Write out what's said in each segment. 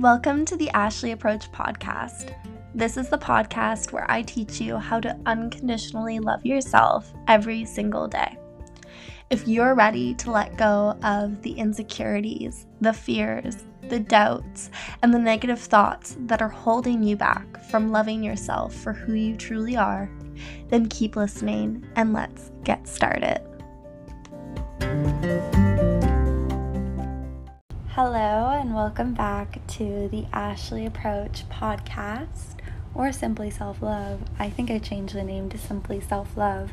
Welcome to the Ashley Approach podcast. This is the podcast where I teach you how to unconditionally love yourself every single day. If you're ready to let go of the insecurities, the fears, the doubts, and the negative thoughts that are holding you back from loving yourself for who you truly are, then keep listening and let's get started. Hello, and welcome back to the Ashley Approach podcast or Simply Self Love. I think I changed the name to Simply Self Love.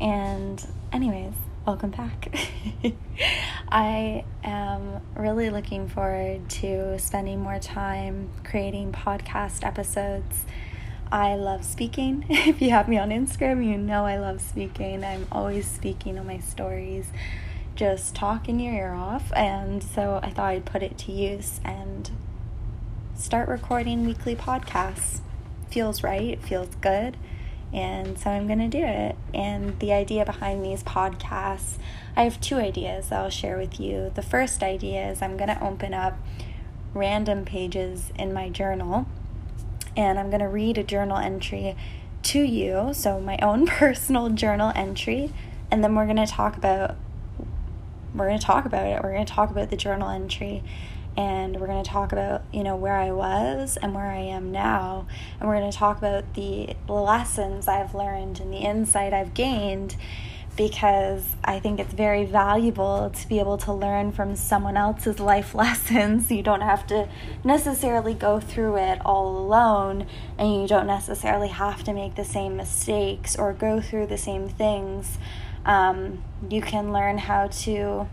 And, anyways, welcome back. I am really looking forward to spending more time creating podcast episodes. I love speaking. If you have me on Instagram, you know I love speaking. I'm always speaking on my stories just talking your ear off. And so I thought I'd put it to use and start recording weekly podcasts. Feels right, feels good. And so I'm going to do it. And the idea behind these podcasts, I have two ideas I'll share with you. The first idea is I'm going to open up random pages in my journal and I'm going to read a journal entry to you. So, my own personal journal entry. And then we're going to talk about we're going to talk about it. We're going to talk about the journal entry and we're going to talk about, you know, where I was and where I am now. And we're going to talk about the lessons I've learned and the insight I've gained because I think it's very valuable to be able to learn from someone else's life lessons. You don't have to necessarily go through it all alone, and you don't necessarily have to make the same mistakes or go through the same things um, you can learn how to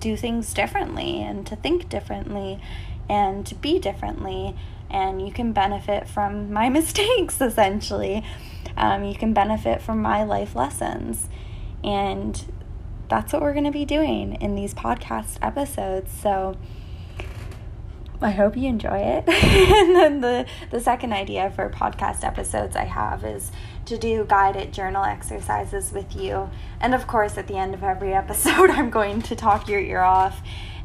do things differently and to think differently and to be differently. And you can benefit from my mistakes, essentially. Um, you can benefit from my life lessons. And that's what we're going to be doing in these podcast episodes. So, I hope you enjoy it. and then the, the second idea for podcast episodes I have is to do guided journal exercises with you. And of course, at the end of every episode, I'm going to talk your ear off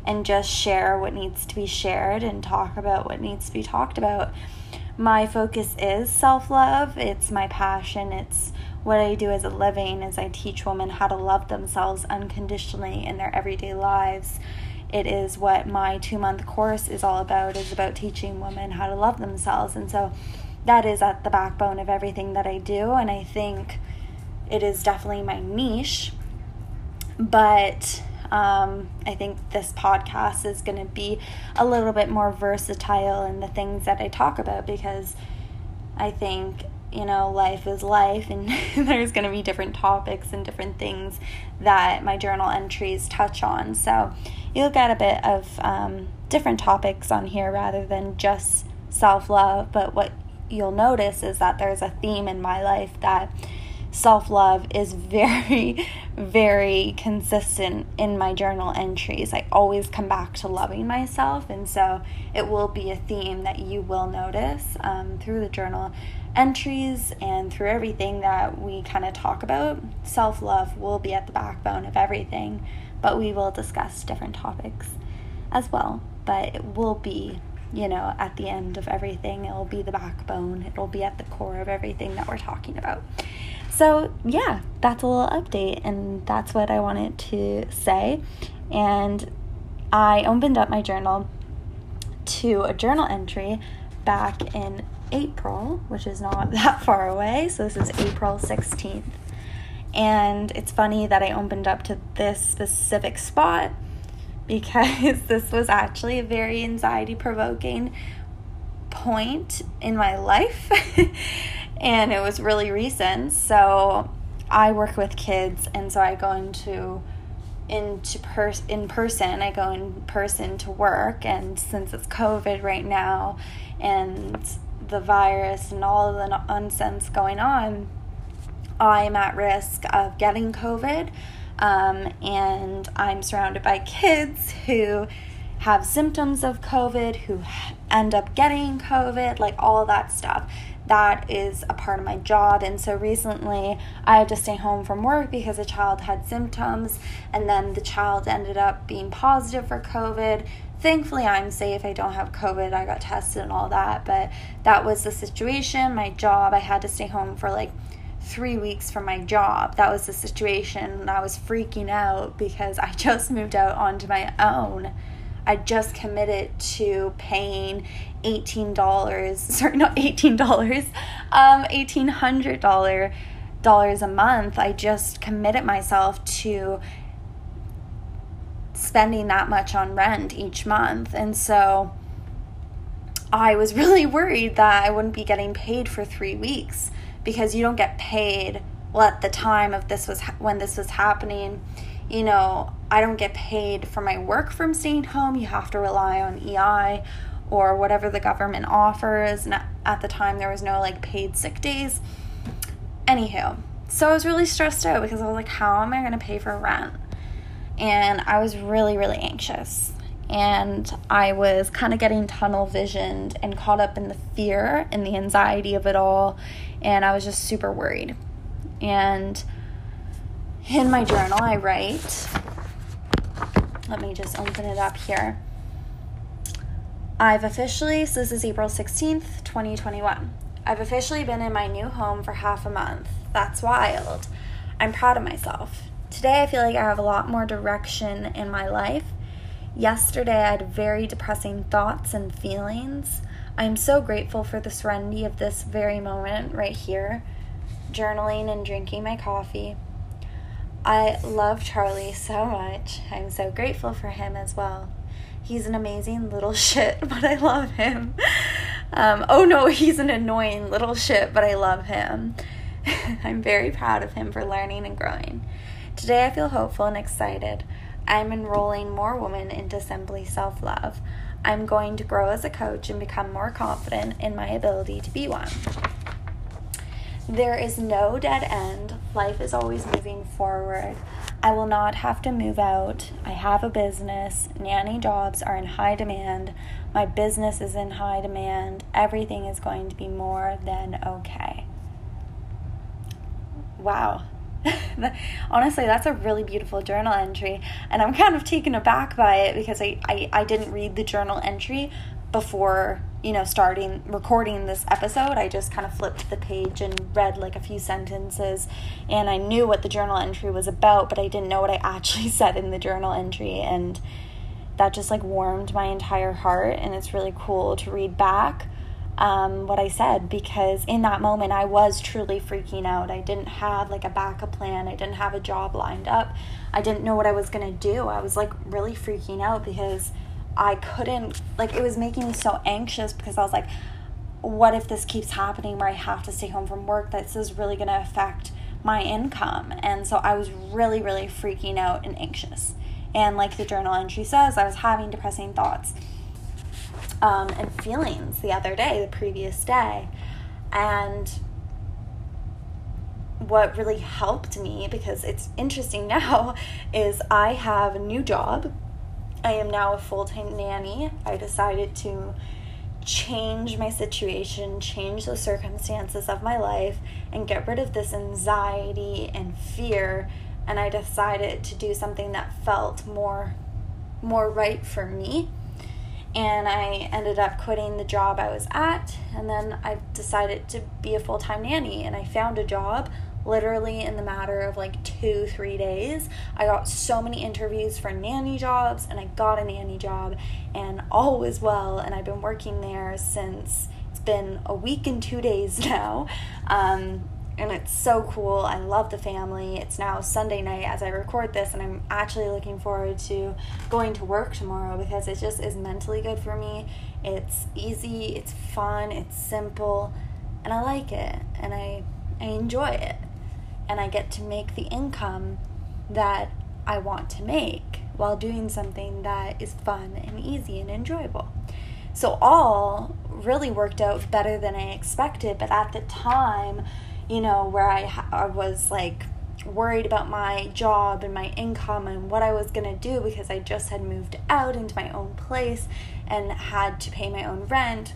and just share what needs to be shared and talk about what needs to be talked about. My focus is self love, it's my passion, it's what I do as a living as I teach women how to love themselves unconditionally in their everyday lives it is what my two month course is all about is about teaching women how to love themselves and so that is at the backbone of everything that i do and i think it is definitely my niche but um, i think this podcast is going to be a little bit more versatile in the things that i talk about because i think you know, life is life, and there's going to be different topics and different things that my journal entries touch on. So you'll get a bit of um, different topics on here rather than just self love. But what you'll notice is that there's a theme in my life that self love is very, very consistent in my journal entries. I always come back to loving myself, and so it will be a theme that you will notice um, through the journal entries and through everything that we kind of talk about. Self love will be at the backbone of everything, but we will discuss different topics as well. But it will be, you know, at the end of everything, it will be the backbone, it will be at the core of everything that we're talking about. So, yeah, that's a little update, and that's what I wanted to say. And I opened up my journal to a journal entry back in April, which is not that far away. So this is April 16th. And it's funny that I opened up to this specific spot because this was actually a very anxiety provoking point in my life. and it was really recent. So I work with kids, and so I go into into pers- in person. I go in person to work, and since it's COVID right now, and the virus and all the nonsense going on, I'm at risk of getting COVID. Um, and I'm surrounded by kids who have symptoms of COVID, who end up getting COVID, like all that stuff. that is a part of my job. And so recently I had to stay home from work because a child had symptoms, and then the child ended up being positive for COVID. Thankfully, I'm safe. I don't have COVID. I got tested and all that, but that was the situation. My job, I had to stay home for like three weeks from my job. That was the situation. I was freaking out because I just moved out onto my own. I just committed to paying $18, sorry, not $18, um, eighteen hundred dollar dollars dollars a month. I just committed myself to spending that much on rent each month. And so I was really worried that I wouldn't be getting paid for three weeks because you don't get paid. Well, at the time of this was when this was happening, you know, I don't get paid for my work from staying home. You have to rely on EI or whatever the government offers. And at the time, there was no like paid sick days. Anywho, so I was really stressed out because I was like, how am I going to pay for rent? And I was really, really anxious. And I was kind of getting tunnel visioned and caught up in the fear and the anxiety of it all. And I was just super worried. And in my journal, I write, let me just open it up here. I've officially, so this is April 16th, 2021. I've officially been in my new home for half a month. That's wild. I'm proud of myself. Today, I feel like I have a lot more direction in my life. Yesterday, I had very depressing thoughts and feelings. I am so grateful for the serenity of this very moment right here, journaling and drinking my coffee. I love Charlie so much. I'm so grateful for him as well. He's an amazing little shit, but I love him. Um, oh no, he's an annoying little shit, but I love him. I'm very proud of him for learning and growing. Today I feel hopeful and excited. I'm enrolling more women into Simply Self Love. I'm going to grow as a coach and become more confident in my ability to be one. There is no dead end. Life is always moving forward. I will not have to move out. I have a business. Nanny jobs are in high demand. My business is in high demand. Everything is going to be more than okay. Wow. Honestly, that's a really beautiful journal entry. And I'm kind of taken aback by it because I, I, I didn't read the journal entry before you know starting recording this episode i just kind of flipped the page and read like a few sentences and i knew what the journal entry was about but i didn't know what i actually said in the journal entry and that just like warmed my entire heart and it's really cool to read back um, what i said because in that moment i was truly freaking out i didn't have like a backup plan i didn't have a job lined up i didn't know what i was to do i was like really freaking out because I couldn't, like, it was making me so anxious because I was like, what if this keeps happening where I have to stay home from work? This is really to affect my income. And so I was really, really freaking out and anxious. And like the journal entry says, I was having depressing thoughts um, and feelings the other day, the previous day. And what really helped me, because it's interesting now, is I have a new job I am now a full time nanny. I decided to change my situation, change the circumstances of my life, and get rid of this anxiety and fear. And I decided to do something that felt more more right for me. And I ended up quitting the job I was at, and then I decided to be a full time nanny. And I found a job literally in the matter of like two, three days. I got so many interviews for nanny jobs and I got a nanny job and all was well. And I've been working there since it's been a week and two days now. Um, and it's so cool. I love the family. It's now Sunday night as I record this, and I'm actually looking forward to going to work tomorrow because it just is mentally good for me. It's easy, it's fun, it's simple, and I like it, and I I enjoy it and I get to make the income that I want to make while doing something that is fun and easy and enjoyable. So, all really worked out better than I expected, but at the time, you know, where I, I was like worried about my job and my income and what I was going to do because I just had moved out into my own place and had to pay my own rent,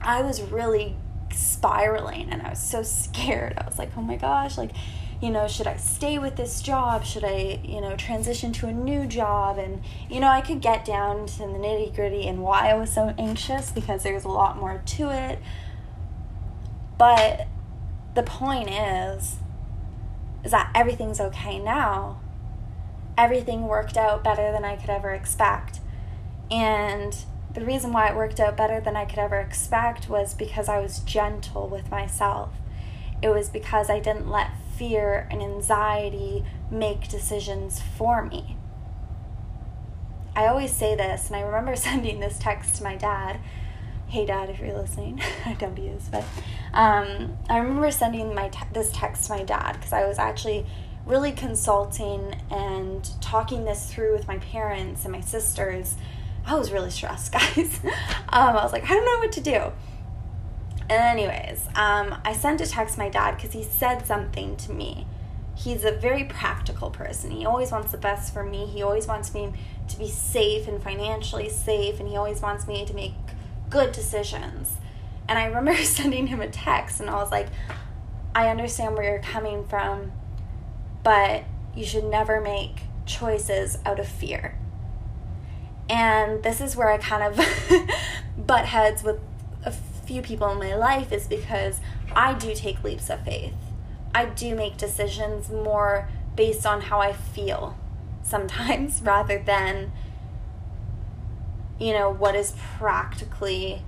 I was really spiraling and I was so scared. I was like, oh my gosh, like, you know, should I stay with this job? Should I, you know, transition to a new job? And, you know, I could get down to the nitty gritty and why I was so anxious because there's a lot more to it. But the point is, is that everything's okay now. Everything worked out better than I could ever expect. And the reason why it worked out better than I could ever expect was because I was gentle with myself. It was because I didn't let fear and anxiety make decisions for me. I always say this, and I remember sending this text to my dad. Hey, dad, if you're listening, I don't be use, but um, I remember sending my te- this text to my dad because I was actually really consulting and talking this through with my parents and my sisters I was really stressed, guys. um, I was like, I don't know what to do. Anyways, um, I sent a text my dad because he said something to me. He's a very practical person. He always wants the best for me. He always wants me to be safe and financially safe, and he always wants me to make good decisions. And I remember sending him a text, and I was like, I understand where you're coming from, but you should never make choices out of fear. And this is where I kind of butt heads with a few people in my life, is because I do take leaps of faith. I do make decisions more based on how I feel sometimes rather than, you know, what is practically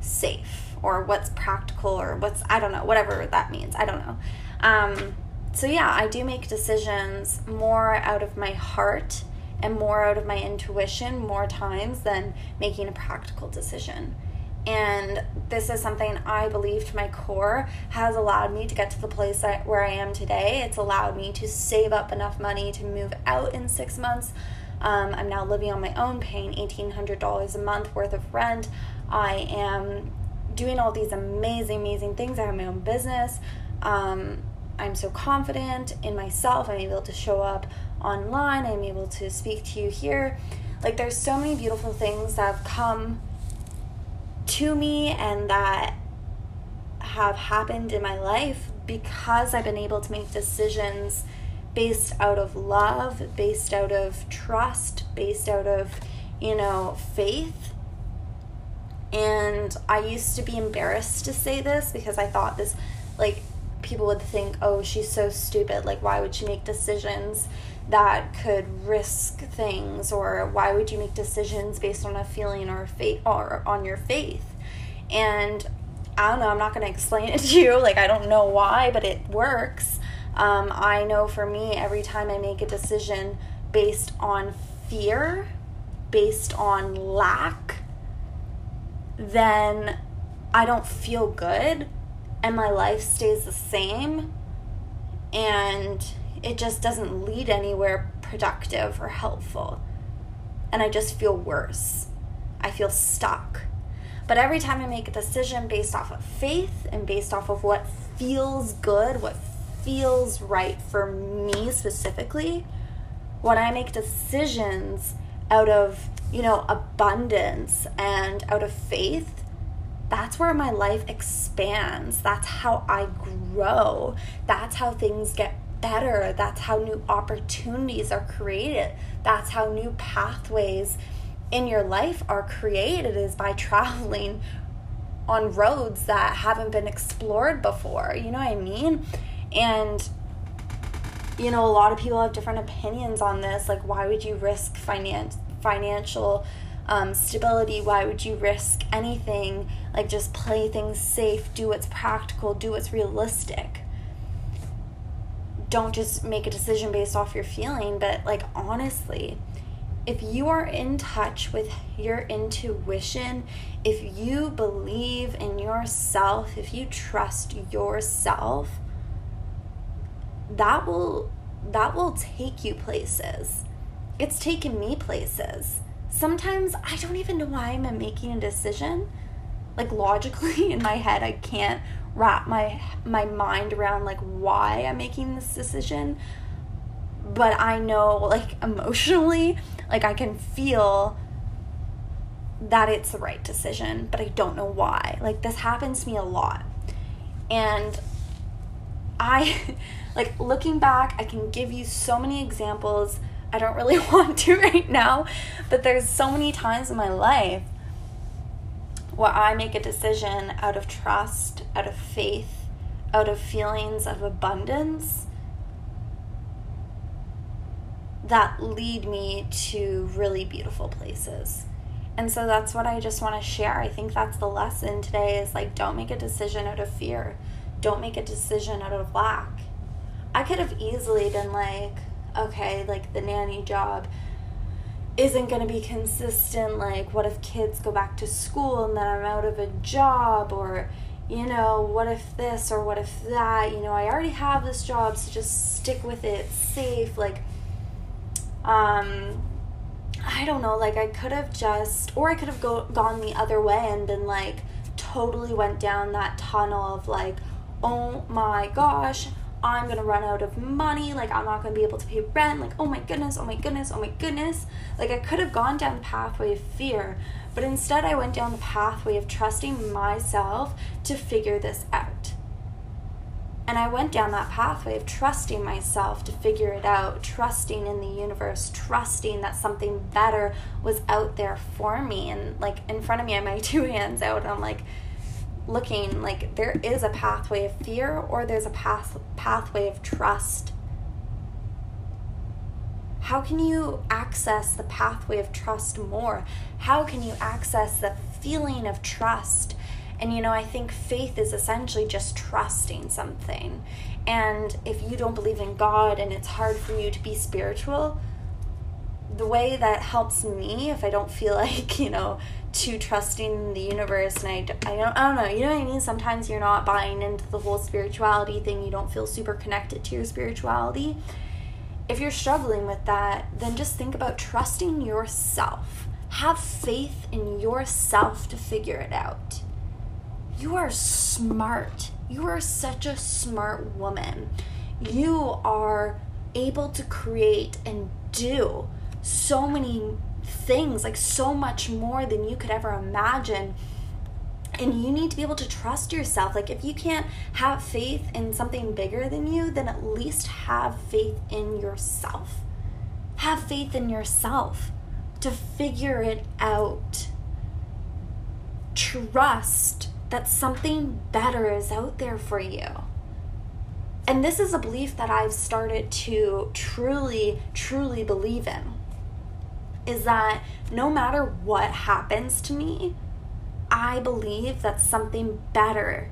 safe or what's practical or what's, I don't know, whatever that means. I don't know. Um, so, yeah, I do make decisions more out of my heart and more out of my intuition more times than making a practical decision. And this is something I believe to my core has allowed me to get to the place that, where I am today. It's allowed me to save up enough money to move out in six months. Um, I'm now living on my own, paying $1,800 a month worth of rent. I am doing all these amazing, amazing things. I have my own business. Um, I'm so confident in myself. I'm able to show up online. I'm able to speak to you here. Like, there's so many beautiful things that have come to me and that have happened in my life because I've been able to make decisions based out of love, based out of trust, based out of, you know, faith. And I used to be embarrassed to say this because I thought this, like, people would think, oh, she's so stupid. Like, why would she make decisions that could risk things or why would you make decisions based on a feeling or faith or on your faith and i don't know i'm not going to explain it to you like i don't know why but it works um, i know for me every time i make a decision based on fear based on lack then i don't feel good and my life stays the same and it just doesn't lead anywhere productive or helpful. And I just feel worse. I feel stuck. But every time I make a decision based off of faith and based off of what feels good, what feels right for me specifically, when I make decisions out of, you know, abundance and out of faith, that's where my life expands. That's how I grow. That's how things get better. That's how new opportunities are created. That's how new pathways in your life are created is by traveling on roads that haven't been explored before. You know what I mean? And you know, a lot of people have different opinions on this. Like, why would you risk finance financial um, stability? Why would you risk anything? Like, just play things safe, do what's practical, do what's realistic don't just make a decision based off your feeling, but like honestly, if you are in touch with your intuition, if you believe in yourself, if you trust yourself, that will that will take you places. It's taken me places. Sometimes I don't even know why I'm making a decision. Like logically in my head, I can't wrap my my mind around like why I'm making this decision but I know like emotionally like I can feel that it's the right decision, but I don't know why. Like this happens to me a lot. And I like looking back, I can give you so many examples. I don't really want to right now, but there's so many times in my life where I make a decision out of trust, out of faith, out of feelings of abundance that lead me to really beautiful places. And so that's what I just want to share. I think that's the lesson today is like don't make a decision out of fear. Don't make a decision out of lack. I could have easily been like, okay, like the nanny job isn't going to be consistent. Like, what if kids go back to school and then I'm out of a job? Or, you know, what if this or what if that? You know, I already have this job, so just stick with it. Safe. Like, um, I don't know, like I could have just, or I could have go, gone the other way and been like, totally went down that tunnel of like, oh my gosh, I'm gonna run out of money, like I'm not gonna be able to pay rent, like oh my goodness, oh my goodness, oh my goodness. Like I could have gone down the pathway of fear, but instead I went down the pathway of trusting myself to figure this out. And I went down that pathway of trusting myself to figure it out, trusting in the universe, trusting that something better was out there for me. And like in front of me, I have my two hands out, and I'm like looking like there is a pathway of fear or there's a path pathway of trust. How can you access the pathway of trust more? How can you access the feeling of trust? And you know, I think faith is essentially just trusting something. And if you don't believe in God and it's hard for you to be spiritual, the way that helps me, if I don't feel like, you know, too trusting the universe and I, I, don't, I don't know, you know what I mean? Sometimes you're not buying into the whole spirituality thing, you don't feel super connected to your spirituality. If you're struggling with that, then just think about trusting yourself. Have faith in yourself to figure it out you are smart. You are such a smart woman. You are able to create and do so many things, like so much more than you could ever imagine. And you need to be able to trust yourself. Like, if you can't have faith in something bigger than you, then at least have faith in yourself. Have faith in yourself to figure it out. Trust that something better is out there for you. And this is a belief that I've started to truly, truly believe in is that no matter what happens to me, I believe that something better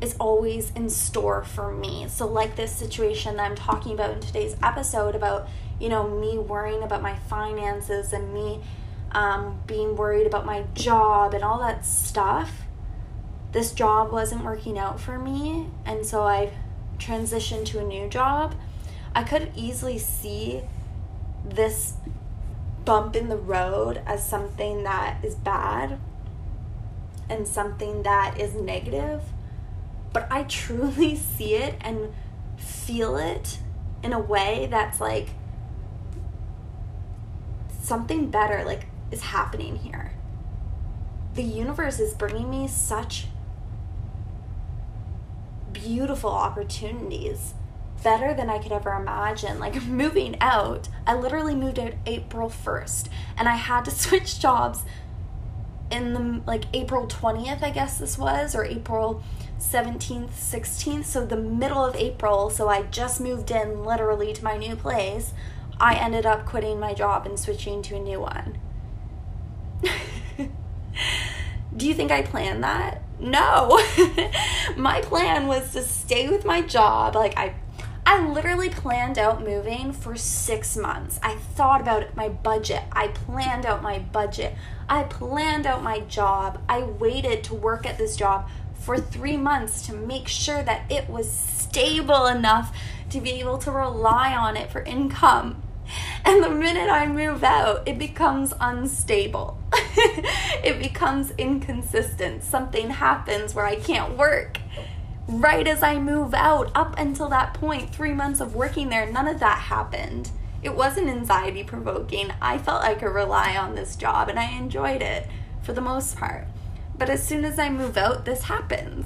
is always in store for me. So, like this situation that I'm talking about in today's episode about, you know, me worrying about my finances and me um, being worried about my job and all that stuff this job wasn't working out for me, and so I transitioned to a new job, I could easily see this bump in the road as something that is bad and something that is negative. But I truly see it and feel it in a way that's like something better like is happening here. The universe is bringing me such beautiful opportunities better than I could ever imagine. Like moving out, I literally moved out April 1st and I had to switch jobs in the like April 20th, I guess this was, or April 17th, 16th, so the middle of April. So I just moved in literally to my new place. I ended up quitting my job and switching to a new one. Do you think I planned that? No. my plan was to stay with my job. Like I I literally planned out moving for 6 months. I thought about my budget. I planned out my budget. I planned out my job. I waited to work at this job for 3 months to make sure that it was stable enough to be able to rely on it for income. And the minute I move out, it becomes unstable. it becomes inconsistent. Something happens where I can't work. Right as I move out, up until that point, three months of working there, none of that happened. It wasn't anxiety provoking. I felt I could rely on this job and I enjoyed it. for the most part. But as soon as I move out, this happens.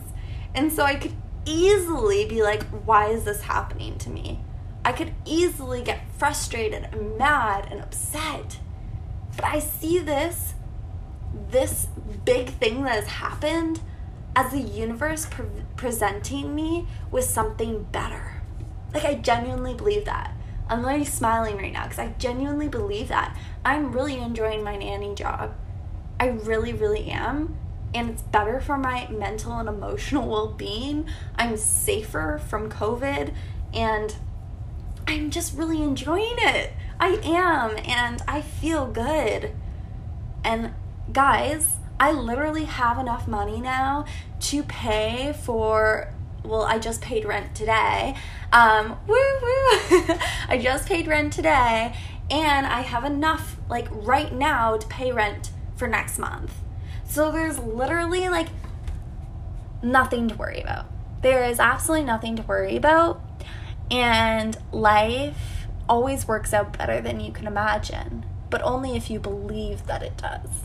And so I could easily be like, why is this happening to me? I could easily get frustrated and mad and upset. But I see this, this big thing that has happened as the universe pre- presenting me with something better. Like, I genuinely believe that. I'm really smiling right now because I genuinely believe that. I'm really enjoying my nanny job. I really, really am. And it's better for my mental and emotional well being. I'm safer from COVID and I'm just really enjoying it. I am. And I feel good. And guys, I literally have enough money now to pay for well, I just paid rent today. Um, woo woo! I just paid rent today, and I have enough, like, right now to pay rent for next month. So there's literally, like, nothing to worry about. There is absolutely nothing to worry about, and life always works out better than you can imagine, but only if you believe that it does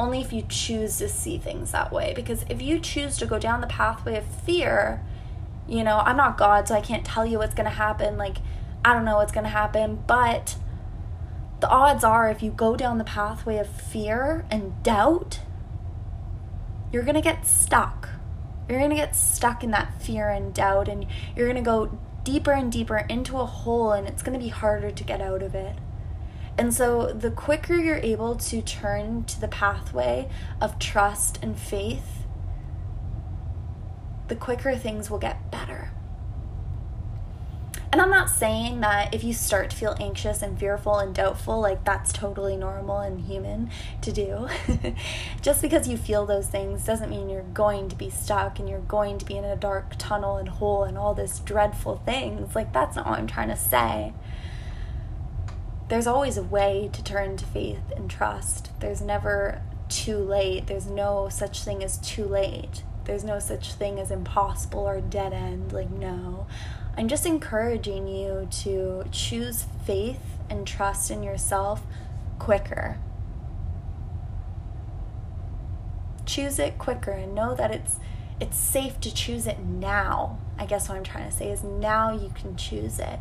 only if you choose to see things that way. Because if you choose to go down the pathway of fear, you know, I'm not God, so I can't tell you what's going to happen. Like, I don't know what's going to happen. But the odds are, if you go down the pathway of fear and doubt, you're going to get stuck. You're going to get stuck in that fear and doubt, and you're going to go deeper and deeper into a hole, and it's going to be harder to get out of it. And so, the quicker you're able to turn to the pathway of trust and faith, the quicker things will get better. And I'm not saying that if you start to feel anxious and fearful and doubtful, like that's totally normal and human to do. Just because you feel those things doesn't mean you're going to be stuck and you're going to be in a dark tunnel and hole and all this dreadful things. Like, that's not what I'm trying to say there's always a way to turn to faith and trust. There's never too late. There's no such thing as too late. There's no such thing as impossible or dead end. Like, no. I'm just encouraging you to choose faith and trust in yourself quicker. Choose it quicker and know that it's it's safe to choose it now. I guess what I'm trying to say is now you can choose it.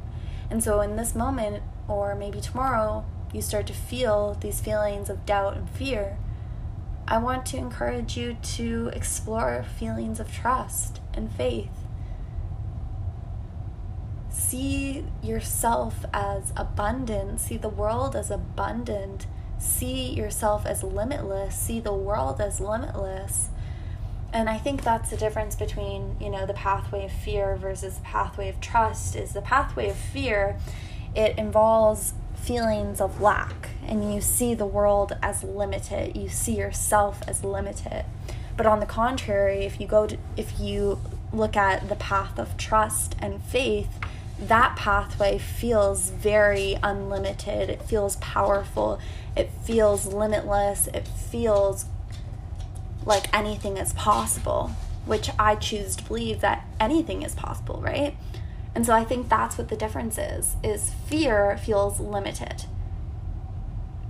And so in this moment, or maybe tomorrow, you start to feel these feelings of doubt and fear, I want to encourage you to explore feelings of trust and faith. See yourself as abundant, see the world as abundant, see yourself as limitless, see the world as limitless. And I think that's the difference between, you know, the pathway of fear versus the pathway of trust is the pathway of fear it involves feelings of lack and you see the world as limited. You see yourself as limited. But on the contrary if you go to, if you look at the path of trust and faith that pathway feels very unlimited. It feels powerful. It feels limitless. It feels like anything is possible which i choose to believe that anything is possible right and so I think that's what the difference is is fear feels limited.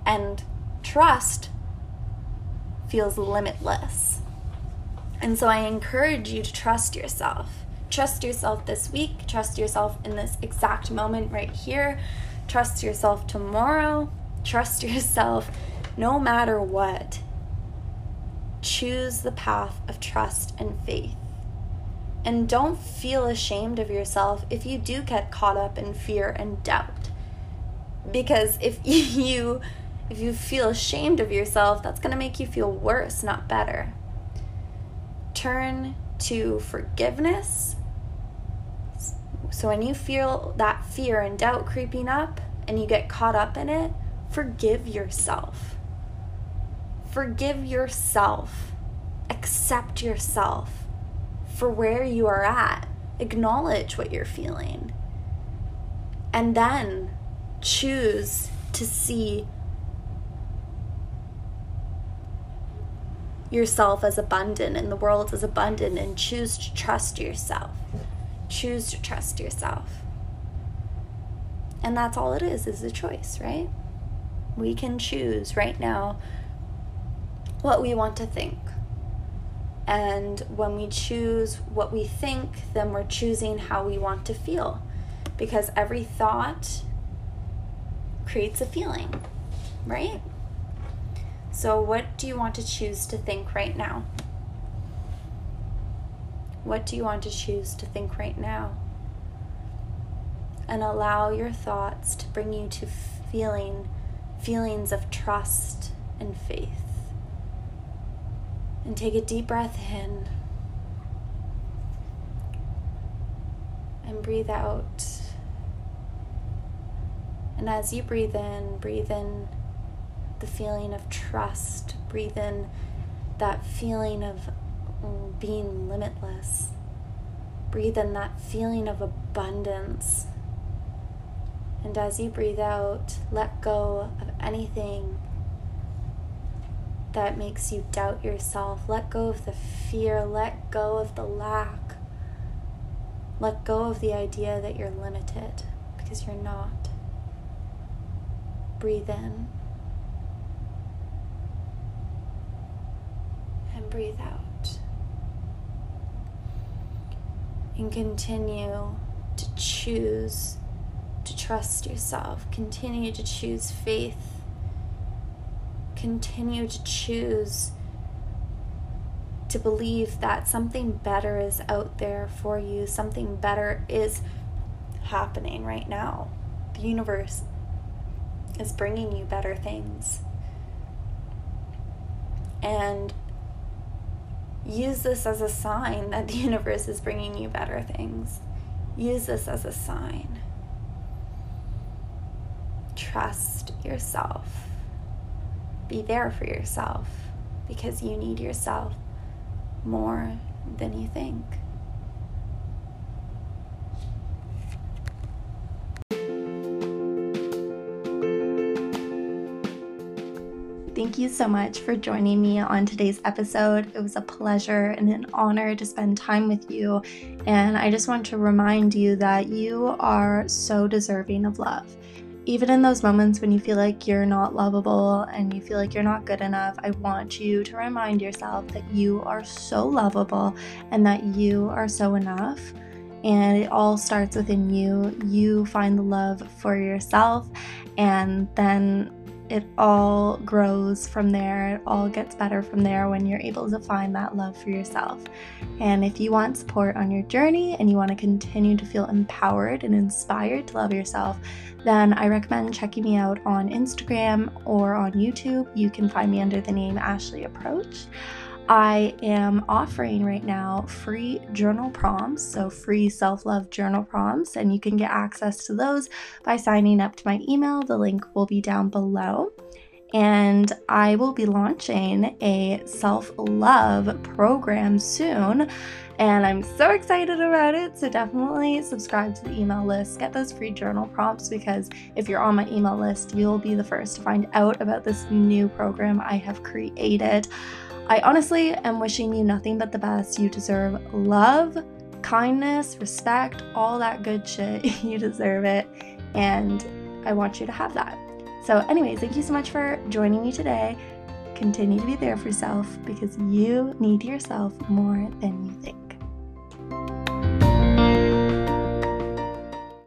And trust feels limitless. And so I encourage you to trust yourself. Trust yourself this week, trust yourself in this exact moment right here. Trust yourself tomorrow. Trust yourself no matter what. Choose the path of trust and faith. And don't feel ashamed of yourself if you do get caught up in fear and doubt. Because if you if you feel ashamed of yourself, that's going to make you feel worse, not better. Turn to forgiveness. So when you feel that fear and doubt creeping up and you get caught up in it, forgive yourself. Forgive yourself. Accept yourself for where you are at. Acknowledge what you're feeling. And then choose to see yourself as abundant and the world as abundant and choose to trust yourself. Choose to trust yourself. And that's all it is, is a choice, right? We can choose right now what we want to think. And when we choose what we think, then we're choosing how we want to feel. Because every thought creates a feeling, right? So, what do you want to choose to think right now? What do you want to choose to think right now? And allow your thoughts to bring you to feeling feelings of trust and faith. And take a deep breath in. And breathe out. And as you breathe in, breathe in the feeling of trust. Breathe in that feeling of being limitless. Breathe in that feeling of abundance. And as you breathe out, let go of anything that makes you doubt yourself. Let go of the fear. Let go of the lack. Let go of the idea that you're limited because you're not. Breathe in and breathe out. And continue to choose to trust yourself. Continue to choose faith. Continue to choose to believe that something better is out there for you, something better is happening right now. The universe is bringing you better things. And use this as a sign that the universe is bringing you better things. Use this as a sign trust yourself. Be there for yourself because you need yourself more than you think. Thank you so much for joining me on today's episode. It was a pleasure and an honor to spend time with you. And I just want to remind you that you are so deserving of love even in those moments when you feel like you're not lovable and you feel like you're not good enough, I want you to remind yourself that you are so lovable and that you are so enough. And it all starts within you. You find the love for yourself, and then it all grows from there. It all gets better from there when you're able to find that love for yourself. And if you want support on your journey and you want to continue to feel empowered and inspired to love yourself, then I recommend checking me out on Instagram or on YouTube. You can find me under the name Ashley Approach. I am offering right now free journal prompts, so free self love journal prompts, and you can get access to those by signing up to my email. The link will be down below. And I will be launching a self love program soon. And I'm so excited about it. So definitely subscribe to the email list. Get those free journal prompts because if you're on my email list, you'll be the first to find out about this new program I have created. I honestly am wishing you nothing but the best. You deserve love, kindness, respect, all that good shit. you deserve it. And I want you to have that. So, anyways, thank you so much for joining me today. Continue to be there for yourself because you need yourself more than you think.